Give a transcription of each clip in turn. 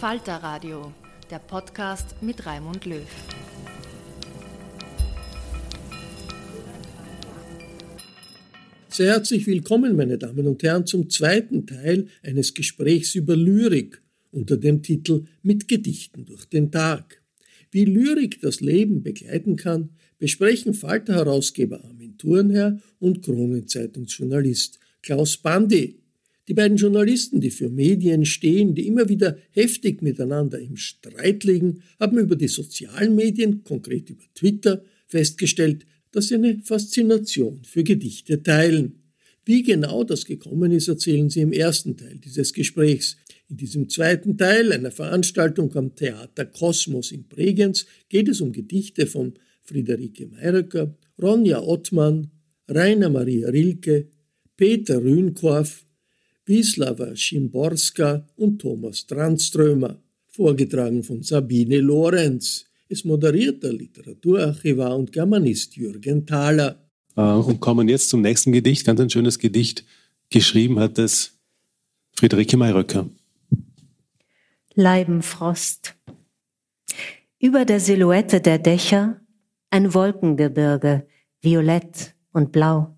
Falter Radio, der Podcast mit Raimund Löw. Sehr herzlich willkommen, meine Damen und Herren, zum zweiten Teil eines Gesprächs über Lyrik unter dem Titel Mit Gedichten durch den Tag. Wie Lyrik das Leben begleiten kann, besprechen Falter-Herausgeber Armin Thurnherr und Kronenzeitungsjournalist Klaus Bandi. Die beiden Journalisten, die für Medien stehen, die immer wieder heftig miteinander im Streit liegen, haben über die sozialen Medien, konkret über Twitter, festgestellt, dass sie eine Faszination für Gedichte teilen. Wie genau das gekommen ist, erzählen sie im ersten Teil dieses Gesprächs. In diesem zweiten Teil einer Veranstaltung am Theater Kosmos in Bregenz geht es um Gedichte von Friederike Meyröcker, Ronja Ottmann, Rainer Maria Rilke, Peter Rühnkorff, Wisława Szymborska und Thomas Tranströmer, vorgetragen von Sabine Lorenz. Es moderiert der Literaturarchivar und Germanist Jürgen Thaler. Äh, und kommen jetzt zum nächsten Gedicht. Ganz ein schönes Gedicht. Geschrieben hat es Friederike Mayröcker. Leibenfrost. Über der Silhouette der Dächer ein Wolkengebirge, violett und blau.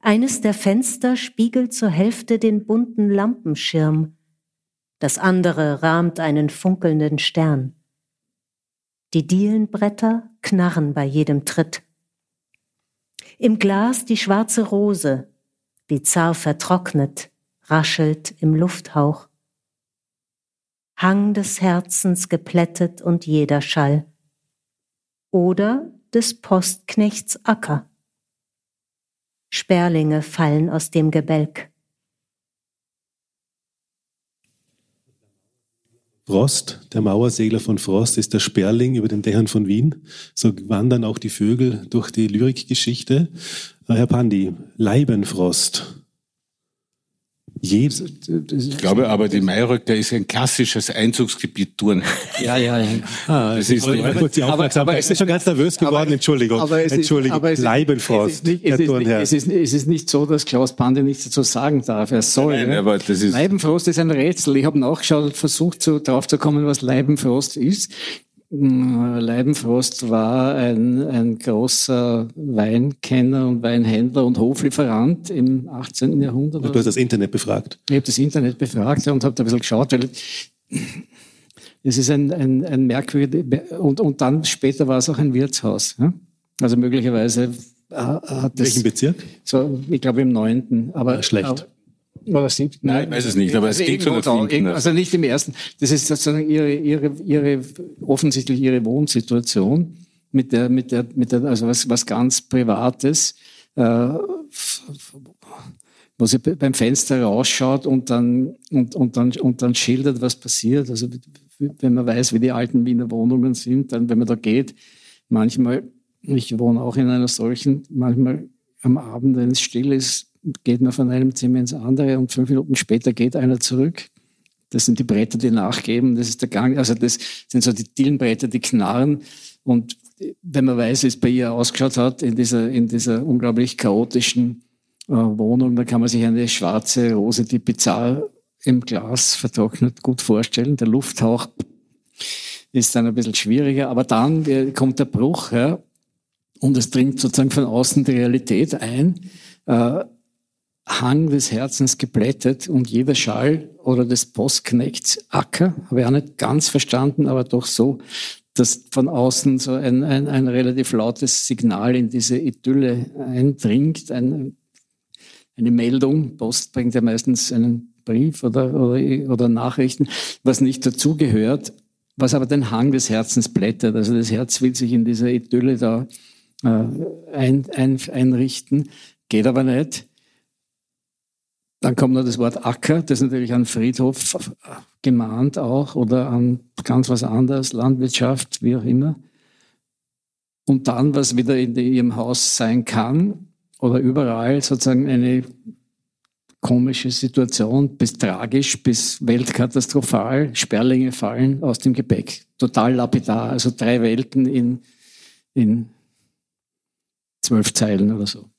Eines der Fenster spiegelt zur Hälfte den bunten Lampenschirm, das andere rahmt einen funkelnden Stern. Die Dielenbretter knarren bei jedem Tritt. Im Glas die schwarze Rose, bizarr vertrocknet, raschelt im Lufthauch. Hang des Herzens geplättet und jeder Schall. Oder des Postknechts Acker. Sperlinge fallen aus dem Gebälk. Frost, der Mauersegler von Frost, ist der Sperling über den Dächern von Wien. So wandern auch die Vögel durch die Lyrikgeschichte. Herr Pandi, Leibenfrost. Jedes, ich glaube aber, die Mayröcker ist ein klassisches Einzugsgebiet Turn. Ja, ja, ja. Ah, das ist aber, aber, aber es ist schon ganz nervös geworden, aber, Entschuldigung. Aber es Entschuldigung, aber es Leibenfrost, es ist, nicht, es, ist nicht, es, ist, es ist nicht so, dass Klaus Pande nichts dazu sagen darf. Er soll. Nein, ne? aber das ist Leibenfrost ist ein Rätsel. Ich habe nachgeschaut und versucht, so drauf zu kommen, was Leibenfrost ist. Hm, Leibenfrost war ein, ein großer Weinkenner und Weinhändler und Hoflieferant im 18. Jahrhundert. Du hast das Internet befragt. Ich habe das Internet befragt und habe da ein bisschen geschaut, weil es ist ein, ein, ein merkwürdig, und, und dann später war es auch ein Wirtshaus. Ja? Also möglicherweise hat das. Welchen Bezirk? So, ich glaube im neunten. Aber ja, schlecht. Aber, oder siebten. Nein, ich weiß es nicht, aber es also klingt schon da, Also nicht im ersten. Das ist sozusagen ihre, ihre, ihre, offensichtlich ihre Wohnsituation mit der, mit der, mit der, also was, was ganz Privates, äh, wo sie beim Fenster rausschaut und dann, und, und dann, und dann schildert, was passiert. Also, wenn man weiß, wie die alten Wiener Wohnungen sind, dann, wenn man da geht, manchmal, ich wohne auch in einer solchen, manchmal am Abend, wenn es still ist, geht man von einem Zimmer ins andere und fünf Minuten später geht einer zurück. Das sind die Bretter, die nachgeben. Das ist der Gang. Also das sind so die Dillenbretter, die knarren. Und wenn man weiß, wie es bei ihr ausgeschaut hat, in dieser, in dieser unglaublich chaotischen äh, Wohnung, da kann man sich eine schwarze Rose, die bizarr im Glas vertrocknet, gut vorstellen. Der Lufthauch ist dann ein bisschen schwieriger. Aber dann äh, kommt der Bruch, ja, und es dringt sozusagen von außen die Realität ein. Äh, Hang des Herzens geblättet und jeder Schall oder des Postknechts Acker, habe ich auch nicht ganz verstanden, aber doch so, dass von außen so ein, ein, ein relativ lautes Signal in diese Idylle eindringt, ein, eine Meldung. Post bringt ja meistens einen Brief oder, oder, oder Nachrichten, was nicht dazugehört, was aber den Hang des Herzens blättert. Also das Herz will sich in dieser Idylle da äh, ein, ein, einrichten, geht aber nicht. Dann kommt noch das Wort Acker, das natürlich an Friedhof gemahnt auch oder an ganz was anderes, Landwirtschaft, wie auch immer. Und dann, was wieder in ihrem Haus sein kann oder überall sozusagen eine komische Situation, bis tragisch, bis weltkatastrophal. Sperlinge fallen aus dem Gepäck. Total lapidar. Also drei Welten in, in zwölf Zeilen oder so.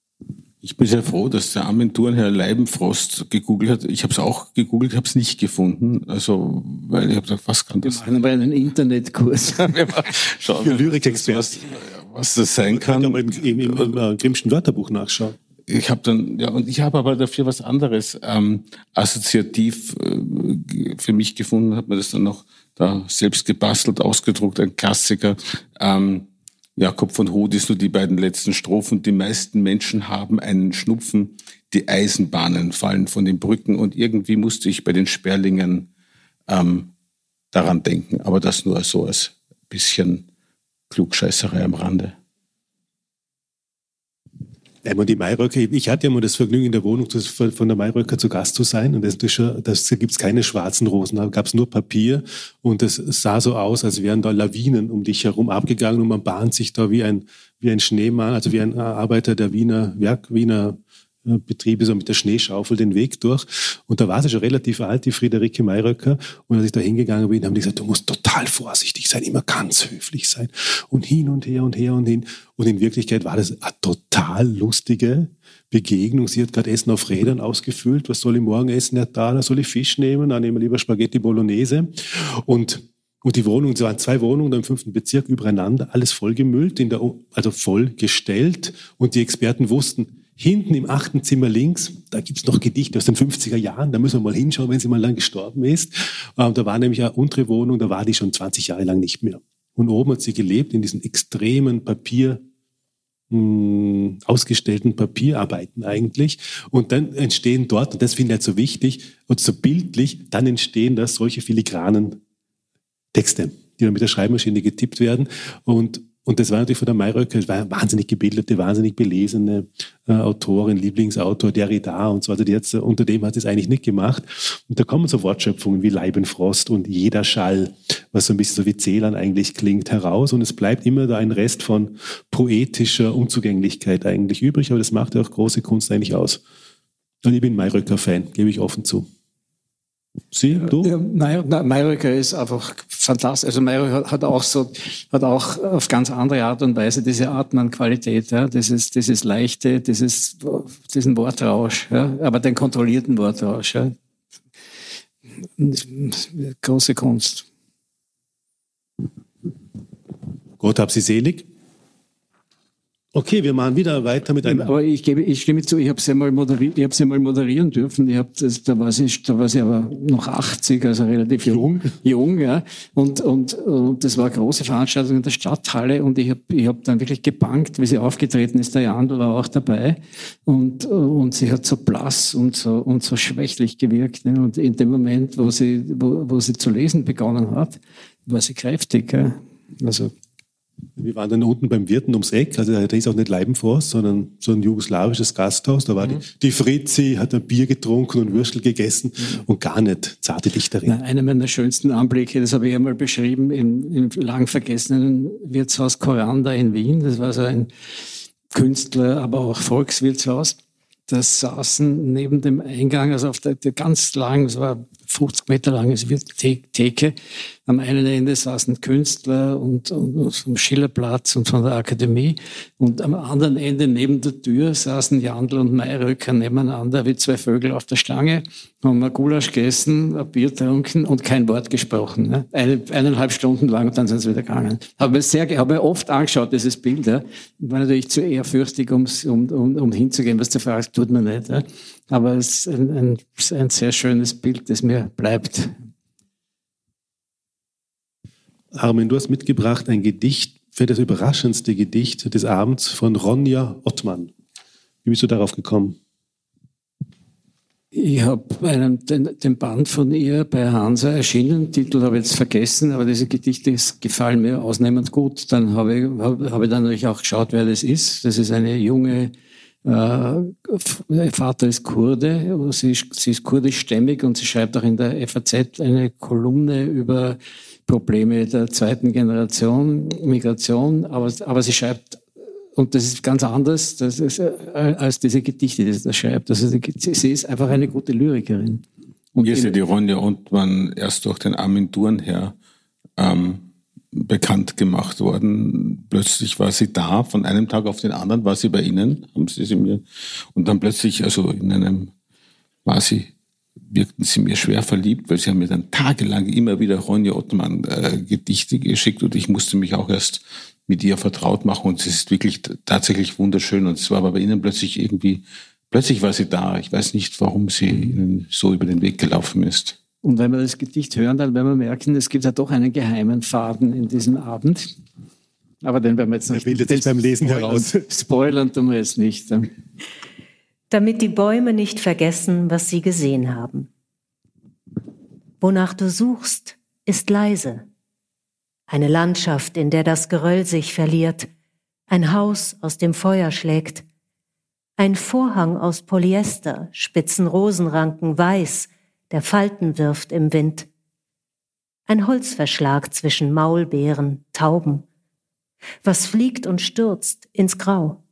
Ich bin sehr froh, dass der Armenturen Herr Leibenfrost gegoogelt hat. Ich habe es auch gegoogelt, habe es nicht gefunden. Also, weil ich habe gesagt, was kann das sein? Wir machen einen Internetkurs. Schauen wir Lyrikexpert. Was das sein kann. Kann man im, im, im, im Grimmschen Wörterbuch nachschauen. Ich habe dann, ja, und ich habe aber dafür was anderes ähm, assoziativ äh, für mich gefunden, habe mir das dann noch da selbst gebastelt, ausgedruckt, ein Klassiker. Ähm, Jakob von Hodis nur die beiden letzten Strophen. Die meisten Menschen haben einen Schnupfen, die Eisenbahnen fallen von den Brücken und irgendwie musste ich bei den Sperlingen ähm, daran denken. Aber das nur so als bisschen Klugscheißerei am Rande. Einmal die Mayröcker, ich hatte ja mal das Vergnügen, in der Wohnung von der Mayröcker zu Gast zu sein. Und das, das gibt es keine schwarzen Rosen, da gab es nur Papier. Und es sah so aus, als wären da Lawinen um dich herum abgegangen und man bahnt sich da wie ein, wie ein Schneemann, also wie ein Arbeiter der Wiener Werk, Wiener Betriebe so mit der Schneeschaufel den Weg durch. Und da war sie schon relativ alt, die Friederike Mayröcker. Und als ich da hingegangen bin, haben die gesagt, du musst total vorsichtig sein, immer ganz höflich sein. Und hin und her und her und hin. Und in Wirklichkeit war das eine total lustige Begegnung. Sie hat gerade Essen auf Rädern ausgefüllt. Was soll ich morgen essen? Ja, da, soll ich Fisch nehmen? Dann nehmen wir lieber Spaghetti Bolognese. Und und die Wohnungen, es waren zwei Wohnungen im fünften Bezirk übereinander, alles vollgemüllt, in der, also vollgestellt. Und die Experten wussten, Hinten im achten Zimmer links, da gibt's noch Gedichte aus den 50er Jahren, da müssen wir mal hinschauen, wenn sie mal lang gestorben ist. Ähm, da war nämlich eine untere Wohnung, da war die schon 20 Jahre lang nicht mehr. Und oben hat sie gelebt in diesen extremen Papier, mh, hm, ausgestellten Papierarbeiten eigentlich. Und dann entstehen dort, und das finde ich halt so wichtig und so bildlich, dann entstehen da solche filigranen Texte, die dann mit der Schreibmaschine getippt werden. Und und das war natürlich von der Mayröcker, war eine wahnsinnig gebildete, wahnsinnig belesene äh, Autorin, Lieblingsautor, Derrida und so. Also die jetzt, unter dem hat sie es eigentlich nicht gemacht. Und da kommen so Wortschöpfungen wie Leibenfrost und jeder Schall, was so ein bisschen so wie Zählern eigentlich klingt, heraus. Und es bleibt immer da ein Rest von poetischer Unzugänglichkeit eigentlich übrig. Aber das macht ja auch große Kunst eigentlich aus. Und ich bin Mayröcker-Fan, gebe ich offen zu. Sie, du? Ja, Mayröcker ist einfach fantastisch. Also Mayröcker hat auch so, hat auch auf ganz andere Art und Weise diese Atman-Qualität, ja, dieses, dieses leichte, dieses, diesen Wortrausch, ja, aber den kontrollierten Wortrausch, ja. Große Kunst. Gott hab sie selig. Okay, wir machen wieder weiter mit einem. Aber ich gebe, ich stimme zu, ich habe sie mal moderieren, ich habe sie mal moderieren dürfen. Ich habe das, da war sie, da war sie aber noch 80, also relativ jung, jung, ja. Und und und das war eine große Veranstaltung in der Stadthalle und ich habe ich habe dann wirklich gebankt, wie sie aufgetreten ist. Der Jan war auch dabei und und sie hat so blass und so und so schwächlich gewirkt. Ne? Und in dem Moment, wo sie wo, wo sie zu lesen begonnen hat, war sie kräftig. Ja? Also wir waren dann unten beim Wirten ums Eck, also da ist auch nicht Leibenforst, sondern so ein jugoslawisches Gasthaus. Da war mhm. die, die Fritzi, hat ein Bier getrunken und Würstel gegessen mhm. und gar nicht zarte Dichterin. Na, einer meiner schönsten Anblicke, das habe ich einmal beschrieben, im, im lang vergessenen Wirtshaus Koranda in Wien. Das war so ein Künstler, aber auch Volkswirtshaus. Da saßen neben dem Eingang, also auf der, der ganz lang, es war 50 Meter langes Theke. Am einen Ende saßen Künstler und, und vom Schillerplatz und von der Akademie. Und am anderen Ende neben der Tür saßen Jandl und Mayröcker nebeneinander wie zwei Vögel auf der Stange, haben ein Gulasch gegessen, ein Bier getrunken und kein Wort gesprochen. Ne? Eine, eineinhalb Stunden lang und dann sind sie wieder gegangen. Habe mir sehr, habe mir oft angeschaut, dieses Bild. Ja? War natürlich zu ehrfürchtig, um, um, um hinzugehen, was du fragst, tut man nicht. Ja? Aber es ist ein, ein, ein sehr schönes Bild, das mir bleibt. Armin, du hast mitgebracht ein Gedicht für das überraschendste Gedicht des Abends von Ronja Ottmann. Wie bist du darauf gekommen? Ich habe den, den, Band von ihr bei Hansa erschienen, Titel habe ich jetzt vergessen, aber diese Gedichte gefallen mir ausnehmend gut. Dann habe ich, hab, hab ich dann natürlich auch geschaut, wer das ist. Das ist eine junge ihr Vater ist Kurde, sie ist, sie ist kurdischstämmig und sie schreibt auch in der FAZ eine Kolumne über Probleme der zweiten Generation, Migration, aber, aber sie schreibt, und das ist ganz anders das ist, äh, als diese Gedichte, die sie da schreibt. Also sie, ist einfach eine gute Lyrikerin. Und Hier ist ja die Ronja und man erst durch den Armin Duren her ähm, bekannt gemacht worden. Plötzlich war sie da, von einem Tag auf den anderen war sie bei Ihnen, haben Sie sie mir, und dann plötzlich, also in einem, war sie, wirkten sie mir schwer verliebt, weil sie haben mir dann tagelang immer wieder Ronja Ottmann äh, Gedichte geschickt und ich musste mich auch erst mit ihr vertraut machen und es ist wirklich tatsächlich wunderschön und es war aber bei Ihnen plötzlich irgendwie, plötzlich war sie da. Ich weiß nicht, warum sie Ihnen so über den Weg gelaufen ist. Und wenn wir das Gedicht hören, dann werden wir merken, es gibt ja doch einen geheimen Faden in diesem Abend. Aber den werden wir jetzt nicht. Der bildet sich beim Lesen heraus. Spoilern tun wir jetzt nicht. Damit die Bäume nicht vergessen, was sie gesehen haben. Wonach du suchst, ist leise. Eine Landschaft, in der das Geröll sich verliert, ein Haus aus dem Feuer schlägt, ein Vorhang aus Polyester, spitzen Rosenranken weiß, der Falten wirft im Wind. Ein Holzverschlag zwischen Maulbeeren, Tauben. Was fliegt und stürzt ins Grau.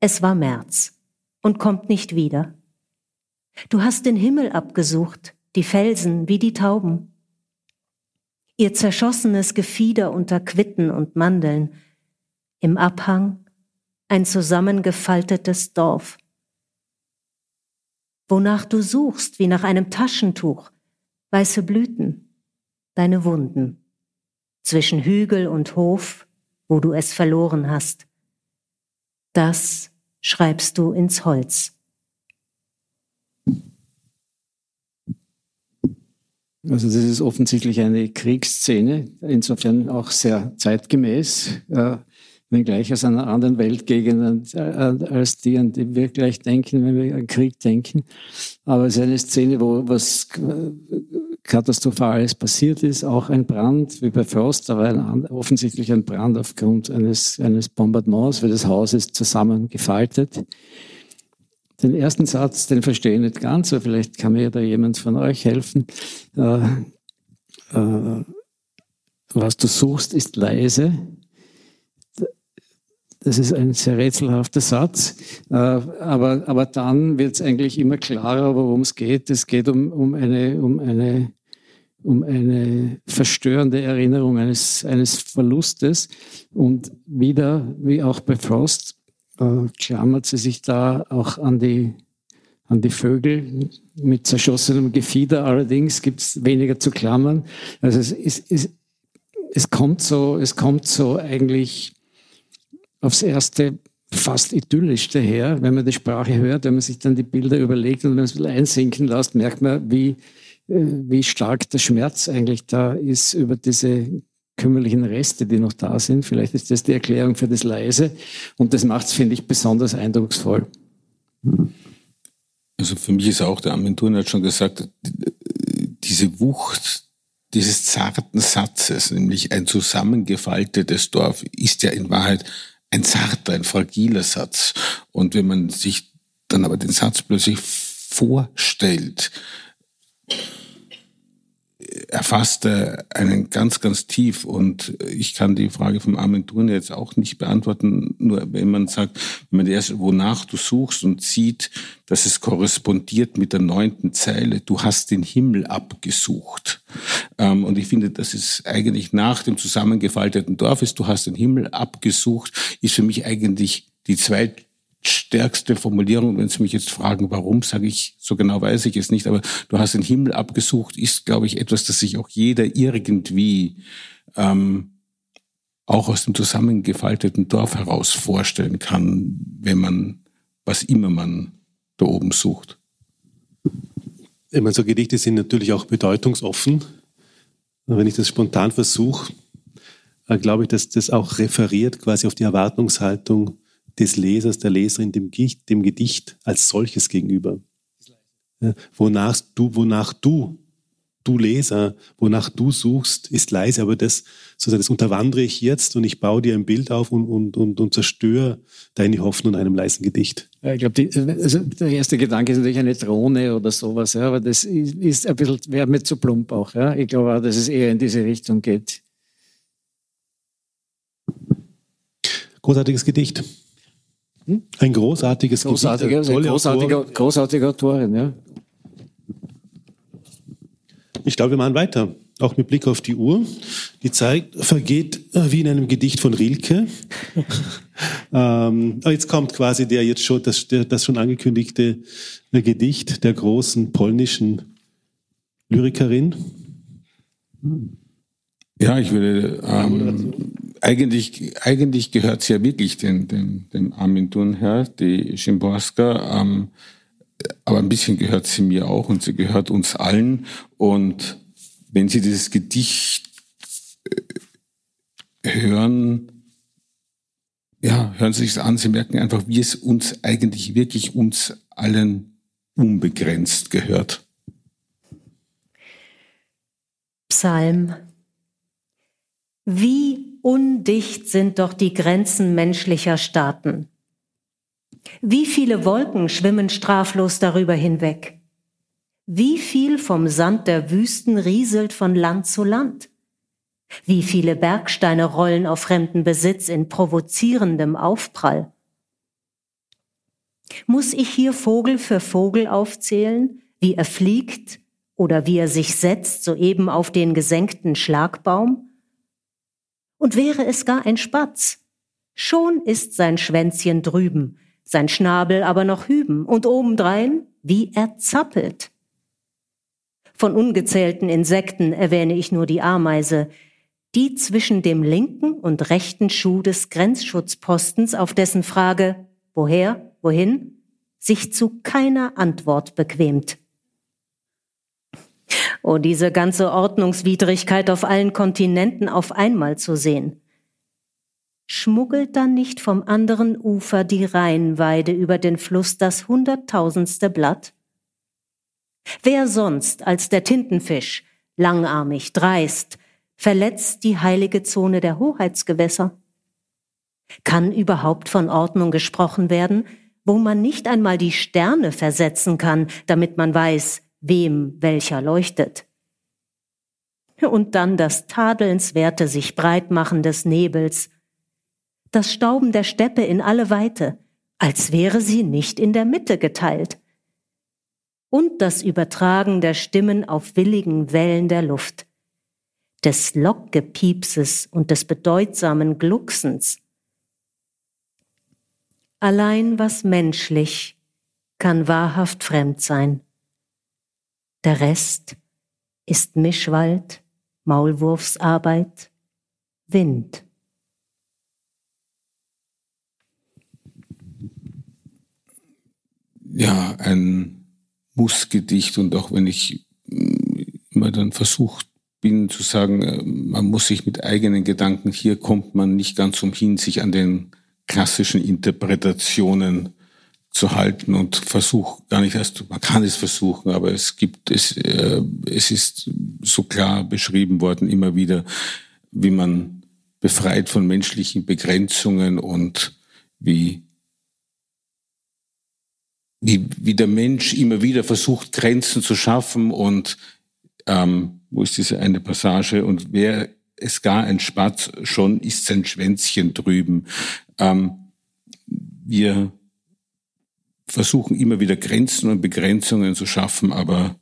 Es war März und kommt nicht wieder. Du hast den Himmel abgesucht, die Felsen wie die Tauben. Ihr zerschossenes Gefieder unter Quitten und Mandeln, im Abhang ein zusammengefaltetes Dorf wonach du suchst wie nach einem Taschentuch, weiße Blüten, deine Wunden, zwischen Hügel und Hof, wo du es verloren hast. Das schreibst du ins Holz. Also das ist offensichtlich eine Kriegsszene, insofern auch sehr zeitgemäß wenngleich aus einer anderen Weltgegend als die, an die wir gleich denken, wenn wir an Krieg denken. Aber es ist eine Szene, wo was Katastrophales passiert ist, auch ein Brand, wie bei Frost, aber ein, offensichtlich ein Brand aufgrund eines, eines Bombardements, weil das Haus ist zusammengefaltet. Den ersten Satz, den verstehe ich nicht ganz, aber vielleicht kann mir da jemand von euch helfen. Äh, äh, was du suchst, ist leise. Das ist ein sehr rätselhafter Satz, äh, aber, aber dann wird es eigentlich immer klarer, worum es geht. Es geht um, um, eine, um, eine, um eine verstörende Erinnerung eines, eines Verlustes. Und wieder, wie auch bei Frost, äh, klammert sie sich da auch an die, an die Vögel mit zerschossenem Gefieder. Allerdings gibt es weniger zu klammern. Also es, es, es, es kommt so, es kommt so eigentlich aufs erste fast idyllisch daher, wenn man die Sprache hört, wenn man sich dann die Bilder überlegt und wenn man es einsinken lässt, merkt man, wie, äh, wie stark der Schmerz eigentlich da ist über diese kümmerlichen Reste, die noch da sind. Vielleicht ist das die Erklärung für das Leise und das macht es, finde ich, besonders eindrucksvoll. Also für mich ist auch, der Armin hat schon gesagt, diese Wucht dieses zarten Satzes, nämlich ein zusammengefaltetes Dorf, ist ja in Wahrheit ein zarter, ein fragiler Satz. Und wenn man sich dann aber den Satz plötzlich vorstellt, erfasst er einen ganz, ganz tief. Und ich kann die Frage vom Armin Thurn jetzt auch nicht beantworten, nur wenn man sagt, wenn man erst, wonach du suchst und sieht, dass es korrespondiert mit der neunten Zeile, du hast den Himmel abgesucht. Ähm, und ich finde, das ist eigentlich nach dem zusammengefalteten Dorf ist, du hast den Himmel abgesucht, ist für mich eigentlich die zweit stärkste Formulierung. Wenn Sie mich jetzt fragen, warum, sage ich, so genau weiß ich es nicht, aber du hast den Himmel abgesucht, ist, glaube ich, etwas, das sich auch jeder irgendwie ähm, auch aus dem zusammengefalteten Dorf heraus vorstellen kann, wenn man, was immer man da oben sucht. Ich meine, so Gedichte sind natürlich auch bedeutungsoffen. Wenn ich das spontan versuche, äh, glaube ich, dass das auch referiert quasi auf die Erwartungshaltung des Lesers, der Leserin dem, dem Gedicht als solches gegenüber. Ja, wonach du, wonach du, du Leser, wonach du suchst, ist leise, aber das, sozusagen, das unterwandere ich jetzt und ich baue dir ein Bild auf und, und, und, und zerstöre deine Hoffnung in einem leisen Gedicht. Ja, ich glaube, also der erste Gedanke ist natürlich eine Drohne oder sowas, ja, aber das ist, ist ein bisschen, wäre mir zu plump auch. Ja. Ich glaube auch, dass es eher in diese Richtung geht. Großartiges Gedicht. Hm? Ein großartiges Großartiger, Gedicht. Großartiger, großartiger Autorin, ja. Ich glaube, wir machen weiter. Auch mit Blick auf die Uhr. Die Zeit vergeht äh, wie in einem Gedicht von Rilke. ähm, jetzt kommt quasi der jetzt schon, das, der, das schon angekündigte Gedicht der großen polnischen Lyrikerin. Ja, ich würde ähm, eigentlich, eigentlich gehört es ja wirklich dem, dem, dem Armin Thurnherr, die Szymborska, ähm, aber ein bisschen gehört sie mir auch und sie gehört uns allen. Und wenn Sie dieses Gedicht äh, hören, ja, hören Sie sich an, Sie merken einfach, wie es uns eigentlich wirklich uns allen unbegrenzt gehört. Psalm wie undicht sind doch die Grenzen menschlicher Staaten. Wie viele Wolken schwimmen straflos darüber hinweg? Wie viel vom Sand der Wüsten rieselt von Land zu Land? Wie viele Bergsteine rollen auf fremden Besitz in provozierendem Aufprall? Muss ich hier Vogel für Vogel aufzählen, wie er fliegt oder wie er sich setzt soeben auf den gesenkten Schlagbaum? Und wäre es gar ein Spatz, schon ist sein Schwänzchen drüben, sein Schnabel aber noch hüben und obendrein, wie er zappelt. Von ungezählten Insekten erwähne ich nur die Ameise, die zwischen dem linken und rechten Schuh des Grenzschutzpostens auf dessen Frage woher, wohin, sich zu keiner Antwort bequemt. Oh, diese ganze Ordnungswidrigkeit auf allen Kontinenten auf einmal zu sehen. Schmuggelt dann nicht vom anderen Ufer die Rheinweide über den Fluss das hunderttausendste Blatt? Wer sonst als der Tintenfisch, langarmig, dreist, verletzt die heilige Zone der Hoheitsgewässer? Kann überhaupt von Ordnung gesprochen werden, wo man nicht einmal die Sterne versetzen kann, damit man weiß, wem welcher leuchtet. Und dann das tadelnswerte sich breitmachen des Nebels, das Stauben der Steppe in alle Weite, als wäre sie nicht in der Mitte geteilt. Und das Übertragen der Stimmen auf willigen Wellen der Luft, des Lockgepiepses und des bedeutsamen Glucksens. Allein was menschlich kann wahrhaft fremd sein. Der Rest ist Mischwald, Maulwurfsarbeit, Wind. Ja, ein Mussgedicht und auch wenn ich mm, immer dann versucht bin zu sagen, äh, man muss sich mit eigenen Gedanken, hier kommt man nicht ganz umhin, sich an den klassischen Interpretationen zu halten und versuch gar nicht erst, man kann es versuchen, aber es gibt es, äh, es ist so klar beschrieben worden immer wieder, wie man befreit von menschlichen Begrenzungen und wie wie, wie der Mensch immer wieder versucht, Grenzen zu schaffen und ähm, wo ist diese eine Passage? Und wer es gar ein Spatz schon ist sein Schwänzchen drüben. Ähm, wir versuchen immer wieder Grenzen und Begrenzungen zu schaffen, aber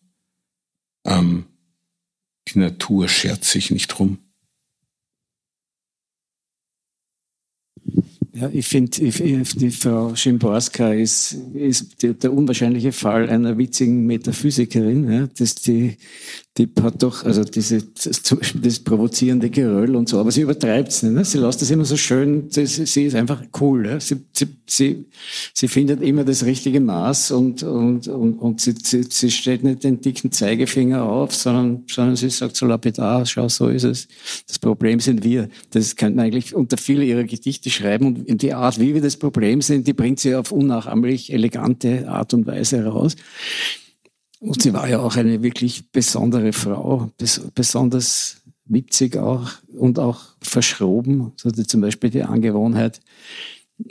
ähm, die Natur schert sich nicht drum. Ja, ich finde, die Frau Schimborska ist, ist der unwahrscheinliche Fall einer witzigen Metaphysikerin. Ja, dass die, die hat doch, also diese, das, das provozierende Geröll und so, aber sie übertreibt es nicht. Ne? Sie lässt das immer so schön, sie, sie ist einfach cool. Ja? Sie, sie, sie, sie findet immer das richtige Maß und, und, und, und sie, sie, sie stellt nicht den dicken Zeigefinger auf, sondern, sondern sie sagt so lapidar, schau, so ist es. Das Problem sind wir. Das könnte man eigentlich unter viele ihrer Gedichte schreiben und die Art, wie wir das Problem sind, die bringt sie auf unnachahmlich elegante Art und Weise raus. Und sie war ja auch eine wirklich besondere Frau, besonders witzig auch und auch verschroben. Sie hatte zum Beispiel die Angewohnheit,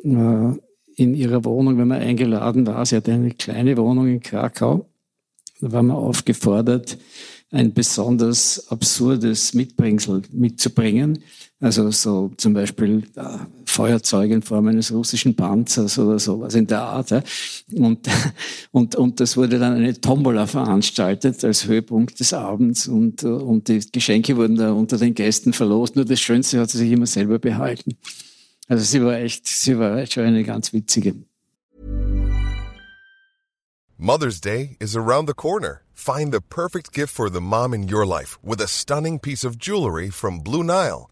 äh, in ihrer Wohnung, wenn man eingeladen war, sie hatte eine kleine Wohnung in Krakau, da war man aufgefordert, ein besonders absurdes Mitbringsel mitzubringen. Also so zum Beispiel äh, Feuerzeuge in Form eines russischen Panzers oder sowas in der Art. Ja. Und, und, und das wurde dann eine Tombola veranstaltet als Höhepunkt des Abends und, und die Geschenke wurden da unter den Gästen verlost. Nur das Schönste hat sie sich immer selber behalten. Also sie war echt, sie war schon eine ganz witzige. Mother's Day is around the corner. Find the perfect gift for the mom in your life with a stunning piece of jewelry from Blue Nile.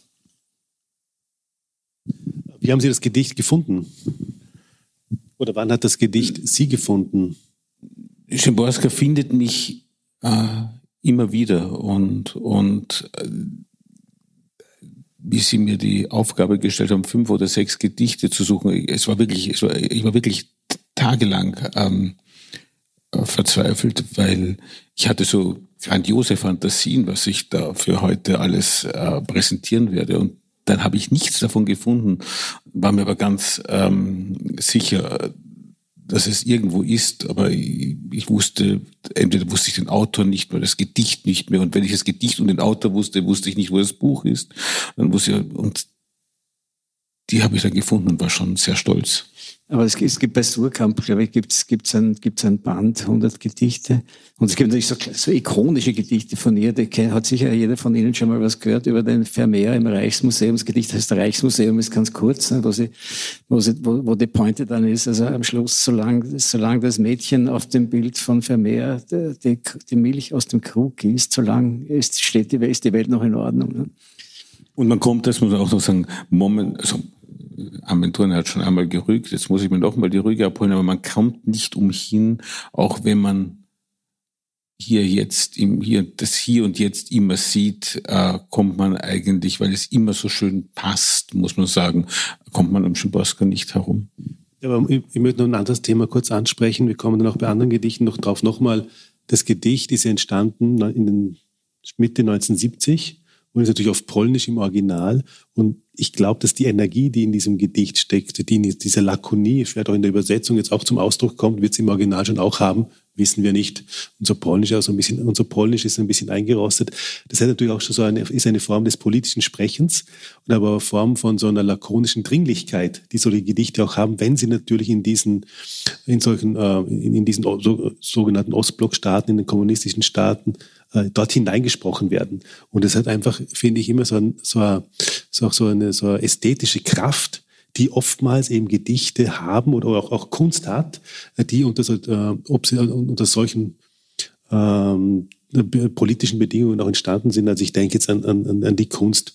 Wie haben Sie das Gedicht gefunden? Oder wann hat das Gedicht Sie gefunden? Szymborska findet mich äh, immer wieder und, und äh, wie Sie mir die Aufgabe gestellt haben, fünf oder sechs Gedichte zu suchen, es war wirklich, es war, ich war wirklich tagelang ähm, äh, verzweifelt, weil ich hatte so grandiose Fantasien, was ich da für heute alles äh, präsentieren werde. Und dann habe ich nichts davon gefunden, war mir aber ganz ähm, sicher, dass es irgendwo ist, aber ich, ich, wusste, entweder wusste ich den Autor nicht mehr, das Gedicht nicht mehr. Und wenn ich das Gedicht und den Autor wusste, wusste ich nicht, wo das Buch ist. Dann wusste ich, und die habe ich dann gefunden und war schon sehr stolz. Aber es, es gibt bei Surkamp, glaube ich, gibt es ein, gibt's ein Band, 100 Gedichte. Und es gibt natürlich so, so ikonische Gedichte von ihr. Die hat sicher jeder von Ihnen schon mal was gehört über den Vermeer im Reichsmuseum. Das Gedicht heißt Reichsmuseum, ist ganz kurz, ne, wo, sie, wo, sie, wo, wo die Pointe dann ist. Also am Schluss, solange, solange das Mädchen auf dem Bild von Vermeer die, die Milch aus dem Krug gießt, solange ist, steht die, ist die Welt noch in Ordnung. Ne? Und man kommt, das muss man auch noch sagen, Moment, also Aventuren hat schon einmal gerügt, jetzt muss ich mir doch mal die Rüge abholen, aber man kommt nicht umhin, auch wenn man hier jetzt, im, hier, das hier und jetzt immer sieht, äh, kommt man eigentlich, weil es immer so schön passt, muss man sagen, kommt man am Schimborska nicht herum. Ja, aber ich, ich möchte noch ein anderes Thema kurz ansprechen. Wir kommen dann auch bei anderen Gedichten noch drauf. Nochmal, das Gedicht ist entstanden in den Mitte 1970 und ist natürlich auf Polnisch im Original. Und ich glaube, dass die Energie, die in diesem Gedicht steckt, die, diese Lakonie, vielleicht auch in der Übersetzung jetzt auch zum Ausdruck kommt, wird es im Original schon auch haben, wissen wir nicht. Unser Polnisch, also ein bisschen, unser Polnisch ist ein bisschen eingerostet. Das hat natürlich auch schon so eine, ist eine Form des politischen Sprechens und aber eine Form von so einer lakonischen Dringlichkeit, die solche Gedichte auch haben, wenn sie natürlich in diesen, in solchen, äh, in, diesen so, sogenannten Ostblockstaaten, in den kommunistischen Staaten, äh, dort hineingesprochen werden. Und es hat einfach, finde ich, immer so, ein, so, ein, so, auch so eine so eine ästhetische Kraft, die oftmals eben Gedichte haben oder auch, auch Kunst hat, die unter, so, äh, sie unter solchen ähm, politischen Bedingungen auch entstanden sind. Also ich denke jetzt an, an, an die Kunst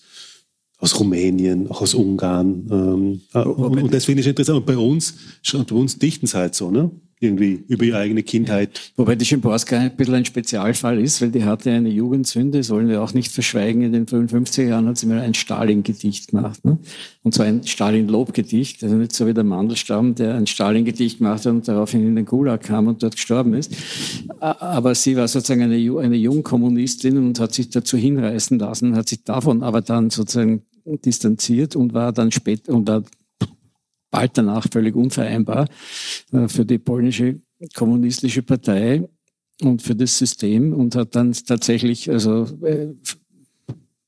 aus Rumänien, auch aus Ungarn. Ähm, und, und das finde ich interessant. Und bei uns, bei uns dichten es halt so, ne? Irgendwie über ihre eigene Kindheit. Wobei die Schimborska ein bisschen ein Spezialfall ist, weil die hatte eine Jugendsünde, sollen wir auch nicht verschweigen. In den frühen 50er Jahren hat sie mal ein Stalin-Gedicht gemacht. Ne? Und zwar ein Stalin-Lob-Gedicht, also nicht so wie der Mandelstam, der ein Stalin-Gedicht gemacht hat und daraufhin in den Gulag kam und dort gestorben ist. Aber sie war sozusagen eine, eine Jungkommunistin und hat sich dazu hinreißen lassen, hat sich davon aber dann sozusagen distanziert und war dann später und war bald danach völlig unvereinbar äh, für die polnische kommunistische Partei und für das System und hat dann tatsächlich also äh,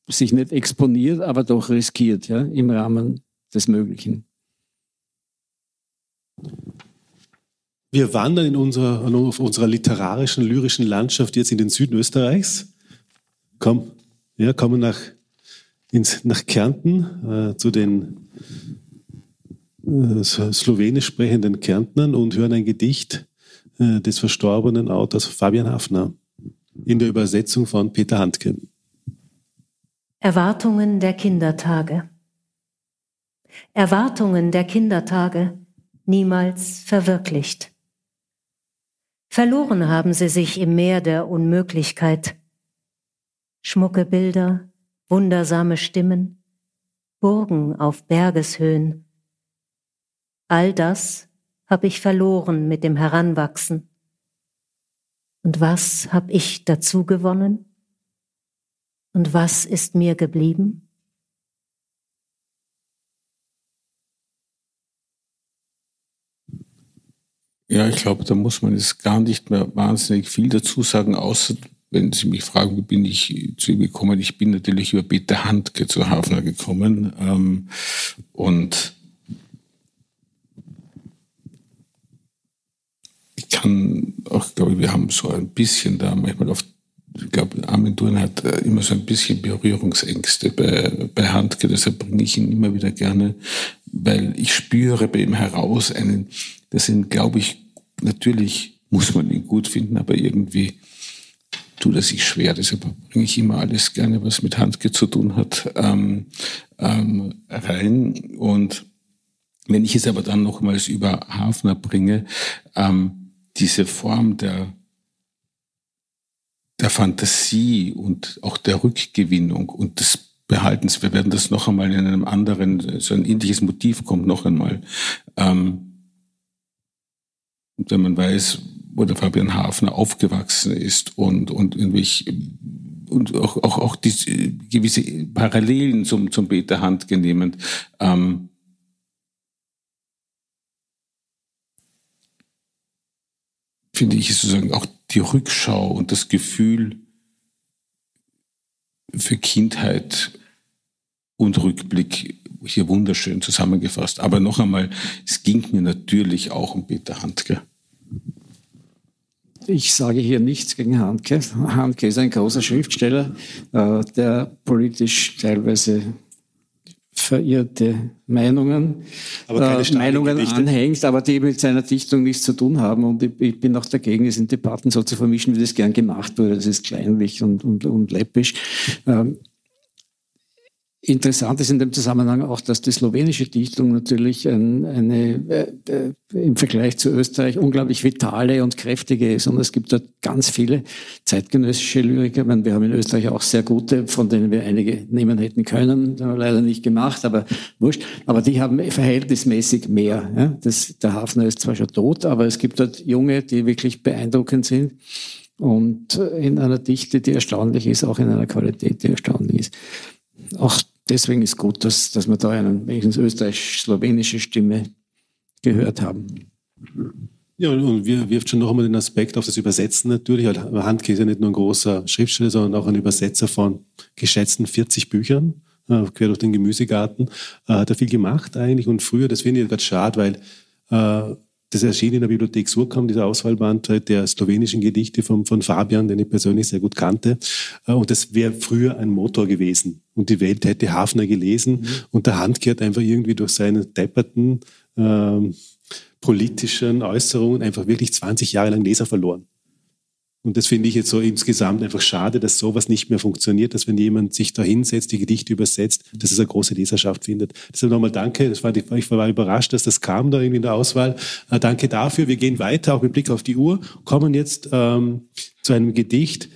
sich nicht exponiert, aber doch riskiert, ja, im Rahmen des Möglichen. Wir wandern in unserer, auf unserer literarischen, lyrischen Landschaft jetzt in den Süden Österreichs. Komm, ja, kommen nach, ins, nach Kärnten äh, zu den slowenisch sprechenden Kärntnern und hören ein Gedicht äh, des verstorbenen Autors Fabian Hafner in der Übersetzung von Peter Handke. Erwartungen der Kindertage. Erwartungen der Kindertage, niemals verwirklicht. Verloren haben sie sich im Meer der Unmöglichkeit. Schmucke Bilder, wundersame Stimmen, Burgen auf Bergeshöhen, All das habe ich verloren mit dem Heranwachsen. Und was habe ich dazu gewonnen? Und was ist mir geblieben? Ja, ich glaube, da muss man jetzt gar nicht mehr wahnsinnig viel dazu sagen, außer wenn Sie mich fragen, wie bin ich zu ihm gekommen? Ich bin natürlich über Peter Handke zu Hafner gekommen. Ähm, und kann auch, glaube ich, wir haben so ein bisschen da manchmal oft, ich glaube, Armin Thurn hat äh, immer so ein bisschen Berührungsängste bei, bei Handke, deshalb bringe ich ihn immer wieder gerne, weil ich spüre bei ihm heraus einen, das sind, glaube ich, natürlich muss man ihn gut finden, aber irgendwie tut er sich schwer. Deshalb bringe ich immer alles gerne, was mit Handke zu tun hat, ähm, ähm, rein. Und wenn ich es aber dann nochmals über Hafner bringe, ähm, diese Form der, der Fantasie und auch der Rückgewinnung und des Behaltens, wir werden das noch einmal in einem anderen, so ein ähnliches Motiv kommt noch einmal. Ähm, und wenn man weiß, wo der Fabian Hafner aufgewachsen ist und, und irgendwelche und auch, auch, auch die gewisse Parallelen zum, zum Peter Handke nehmend, ähm, finde ich sozusagen auch die Rückschau und das Gefühl für Kindheit und Rückblick hier wunderschön zusammengefasst. Aber noch einmal, es ging mir natürlich auch um Peter Handke. Ich sage hier nichts gegen Handke. Handke ist ein großer Schriftsteller, äh, der politisch teilweise verirrte Meinungen, äh, Meinungen anhängt, aber die mit seiner Dichtung nichts zu tun haben. Und ich, ich, bin auch dagegen, es in Debatten so zu vermischen, wie das gern gemacht wurde. Das ist kleinlich und, und, und läppisch. Ähm, Interessant ist in dem Zusammenhang auch, dass die slowenische Dichtung natürlich ein, eine äh, im Vergleich zu Österreich unglaublich vitale und kräftige ist. Und es gibt dort ganz viele zeitgenössische Lyriker. Meine, wir haben in Österreich auch sehr gute, von denen wir einige nehmen hätten können, leider nicht gemacht, aber wurscht. Aber die haben verhältnismäßig mehr. Ja? Das, der Hafner ist zwar schon tot, aber es gibt dort Junge, die wirklich beeindruckend sind. Und in einer Dichte, die erstaunlich ist, auch in einer Qualität, die erstaunlich ist auch deswegen ist gut, dass, dass wir da eine wenigstens österreichisch-slowenische Stimme gehört haben. Ja, und wir wirft schon noch einmal den Aspekt auf das Übersetzen natürlich. Handke ist ja nicht nur ein großer Schriftsteller, sondern auch ein Übersetzer von geschätzten 40 Büchern, äh, quer durch den Gemüsegarten. Äh, hat er viel gemacht eigentlich. Und früher, das finde ich gerade schade, weil äh, das erschien in der Bibliothek Surkam, dieser Auswahlband der slowenischen Gedichte von, von Fabian, den ich persönlich sehr gut kannte. Äh, und das wäre früher ein Motor gewesen. Und die Welt hätte Hafner gelesen. Mhm. Und der Handke hat einfach irgendwie durch seine depperten, ähm, politischen Äußerungen einfach wirklich 20 Jahre lang Leser verloren. Und das finde ich jetzt so insgesamt einfach schade, dass sowas nicht mehr funktioniert, dass wenn jemand sich da hinsetzt, die Gedichte übersetzt, dass es eine große Leserschaft findet. Deshalb nochmal danke. Das war, ich war überrascht, dass das kam da irgendwie in der Auswahl. Äh, danke dafür. Wir gehen weiter, auch mit Blick auf die Uhr, kommen jetzt ähm, zu einem Gedicht,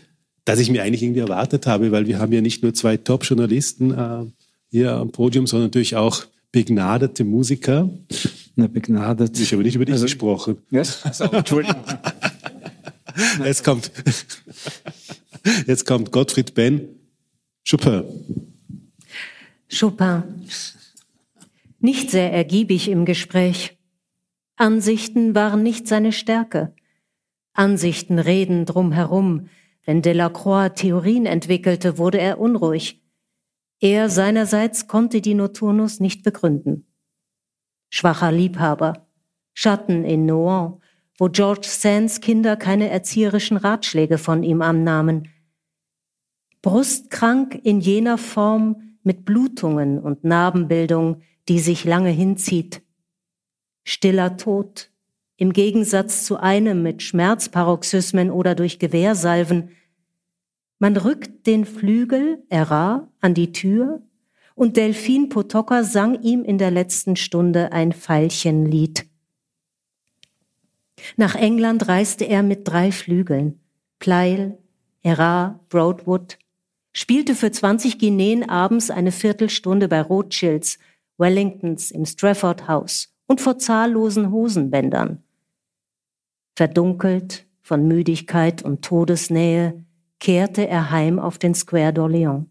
das ich mir eigentlich irgendwie erwartet habe, weil wir haben ja nicht nur zwei Top-Journalisten äh, hier am Podium, sondern natürlich auch begnadete Musiker. Na, begnadet. Ich habe nicht über dich also, gesprochen. Yes? So, Entschuldigung. jetzt kommt, jetzt kommt Gottfried Ben Chopin. Chopin. Nicht sehr ergiebig im Gespräch. Ansichten waren nicht seine Stärke. Ansichten reden drumherum. Wenn Delacroix Theorien entwickelte, wurde er unruhig. Er seinerseits konnte die Noturnus nicht begründen. Schwacher Liebhaber, Schatten in Nohant, wo George Sands Kinder keine erzieherischen Ratschläge von ihm annahmen. Brustkrank in jener Form mit Blutungen und Narbenbildung, die sich lange hinzieht. Stiller Tod, im Gegensatz zu einem mit Schmerzparoxysmen oder durch Gewehrsalven, man rückt den Flügel, Era, an die Tür und Delphine Potocka sang ihm in der letzten Stunde ein Veilchenlied. Nach England reiste er mit drei Flügeln, Pleil, Era, Broadwood, spielte für 20 Guineen abends eine Viertelstunde bei Rothschilds, Wellingtons im Strafford House und vor zahllosen Hosenbändern. Verdunkelt von Müdigkeit und Todesnähe kehrte er heim auf den Square d'Orléans.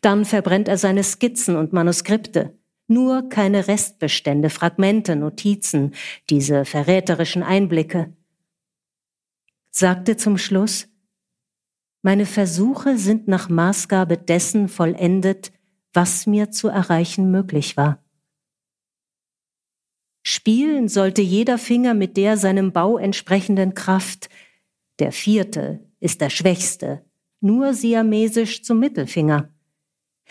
Dann verbrennt er seine Skizzen und Manuskripte, nur keine Restbestände, Fragmente, Notizen, diese verräterischen Einblicke. Sagte zum Schluss, meine Versuche sind nach Maßgabe dessen vollendet, was mir zu erreichen möglich war. Spielen sollte jeder Finger mit der seinem Bau entsprechenden Kraft, der vierte, ist der schwächste, nur siamesisch zum Mittelfinger.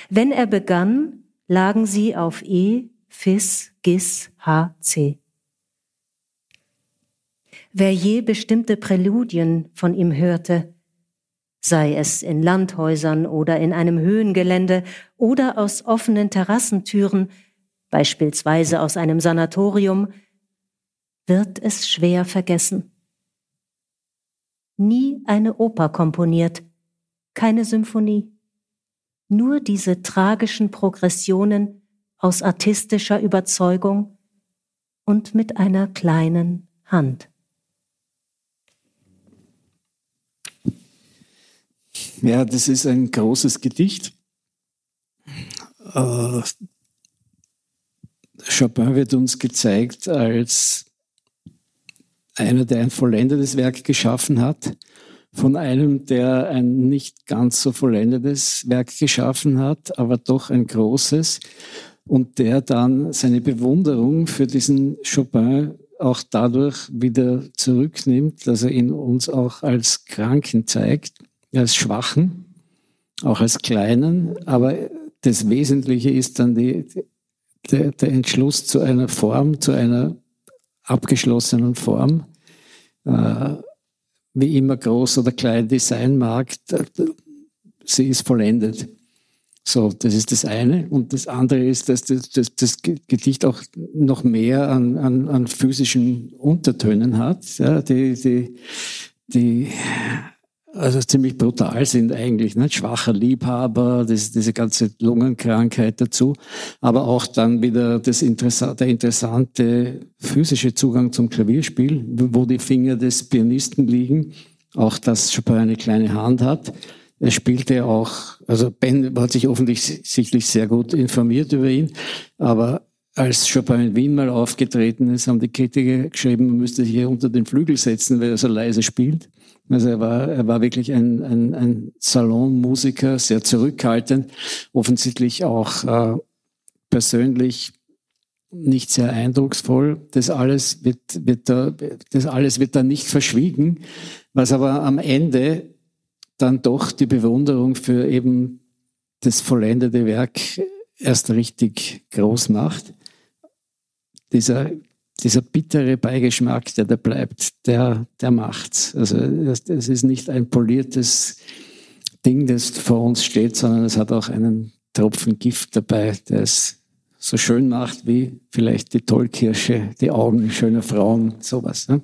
Wenn er begann, lagen sie auf E, Fis, Gis, H, C. Wer je bestimmte Präludien von ihm hörte, sei es in Landhäusern oder in einem Höhengelände oder aus offenen Terrassentüren, beispielsweise aus einem Sanatorium, wird es schwer vergessen nie eine Oper komponiert, keine Symphonie. Nur diese tragischen Progressionen aus artistischer Überzeugung und mit einer kleinen Hand. Ja, das ist ein großes Gedicht. Äh, Chopin wird uns gezeigt als einer, der ein vollendetes Werk geschaffen hat, von einem, der ein nicht ganz so vollendetes Werk geschaffen hat, aber doch ein großes, und der dann seine Bewunderung für diesen Chopin auch dadurch wieder zurücknimmt, dass er ihn uns auch als Kranken zeigt, als Schwachen, auch als Kleinen, aber das Wesentliche ist dann die, der, der Entschluss zu einer Form, zu einer abgeschlossenen Form, äh, wie immer groß oder klein die sein mag, sie ist vollendet. So, das ist das eine. Und das andere ist, dass das, das, das Gedicht auch noch mehr an, an, an physischen Untertönen hat, ja, die, die, die also ziemlich brutal sind eigentlich, ne? schwacher Liebhaber, das, diese ganze Lungenkrankheit dazu, aber auch dann wieder das Interessa der interessante physische Zugang zum Klavierspiel, wo die Finger des Pianisten liegen, auch dass Chopin eine kleine Hand hat. Er spielte auch, also Ben hat sich offensichtlich sehr gut informiert über ihn, aber als Chopin in Wien mal aufgetreten ist, haben die Kritiker geschrieben, man müsste sich hier unter den Flügel setzen, weil er so leise spielt. Also er war, er war wirklich ein, ein, ein Salonmusiker, sehr zurückhaltend, offensichtlich auch äh, persönlich nicht sehr eindrucksvoll. Das alles wird, wird da, das alles wird da nicht verschwiegen, was aber am Ende dann doch die Bewunderung für eben das vollendete Werk erst richtig groß macht. Dieser, dieser bittere Beigeschmack, der da bleibt, der, der macht's. Also es ist nicht ein poliertes Ding, das vor uns steht, sondern es hat auch einen Tropfen Gift dabei, der es so schön macht wie vielleicht die Tollkirsche, die Augen schöner Frauen, sowas. Ne?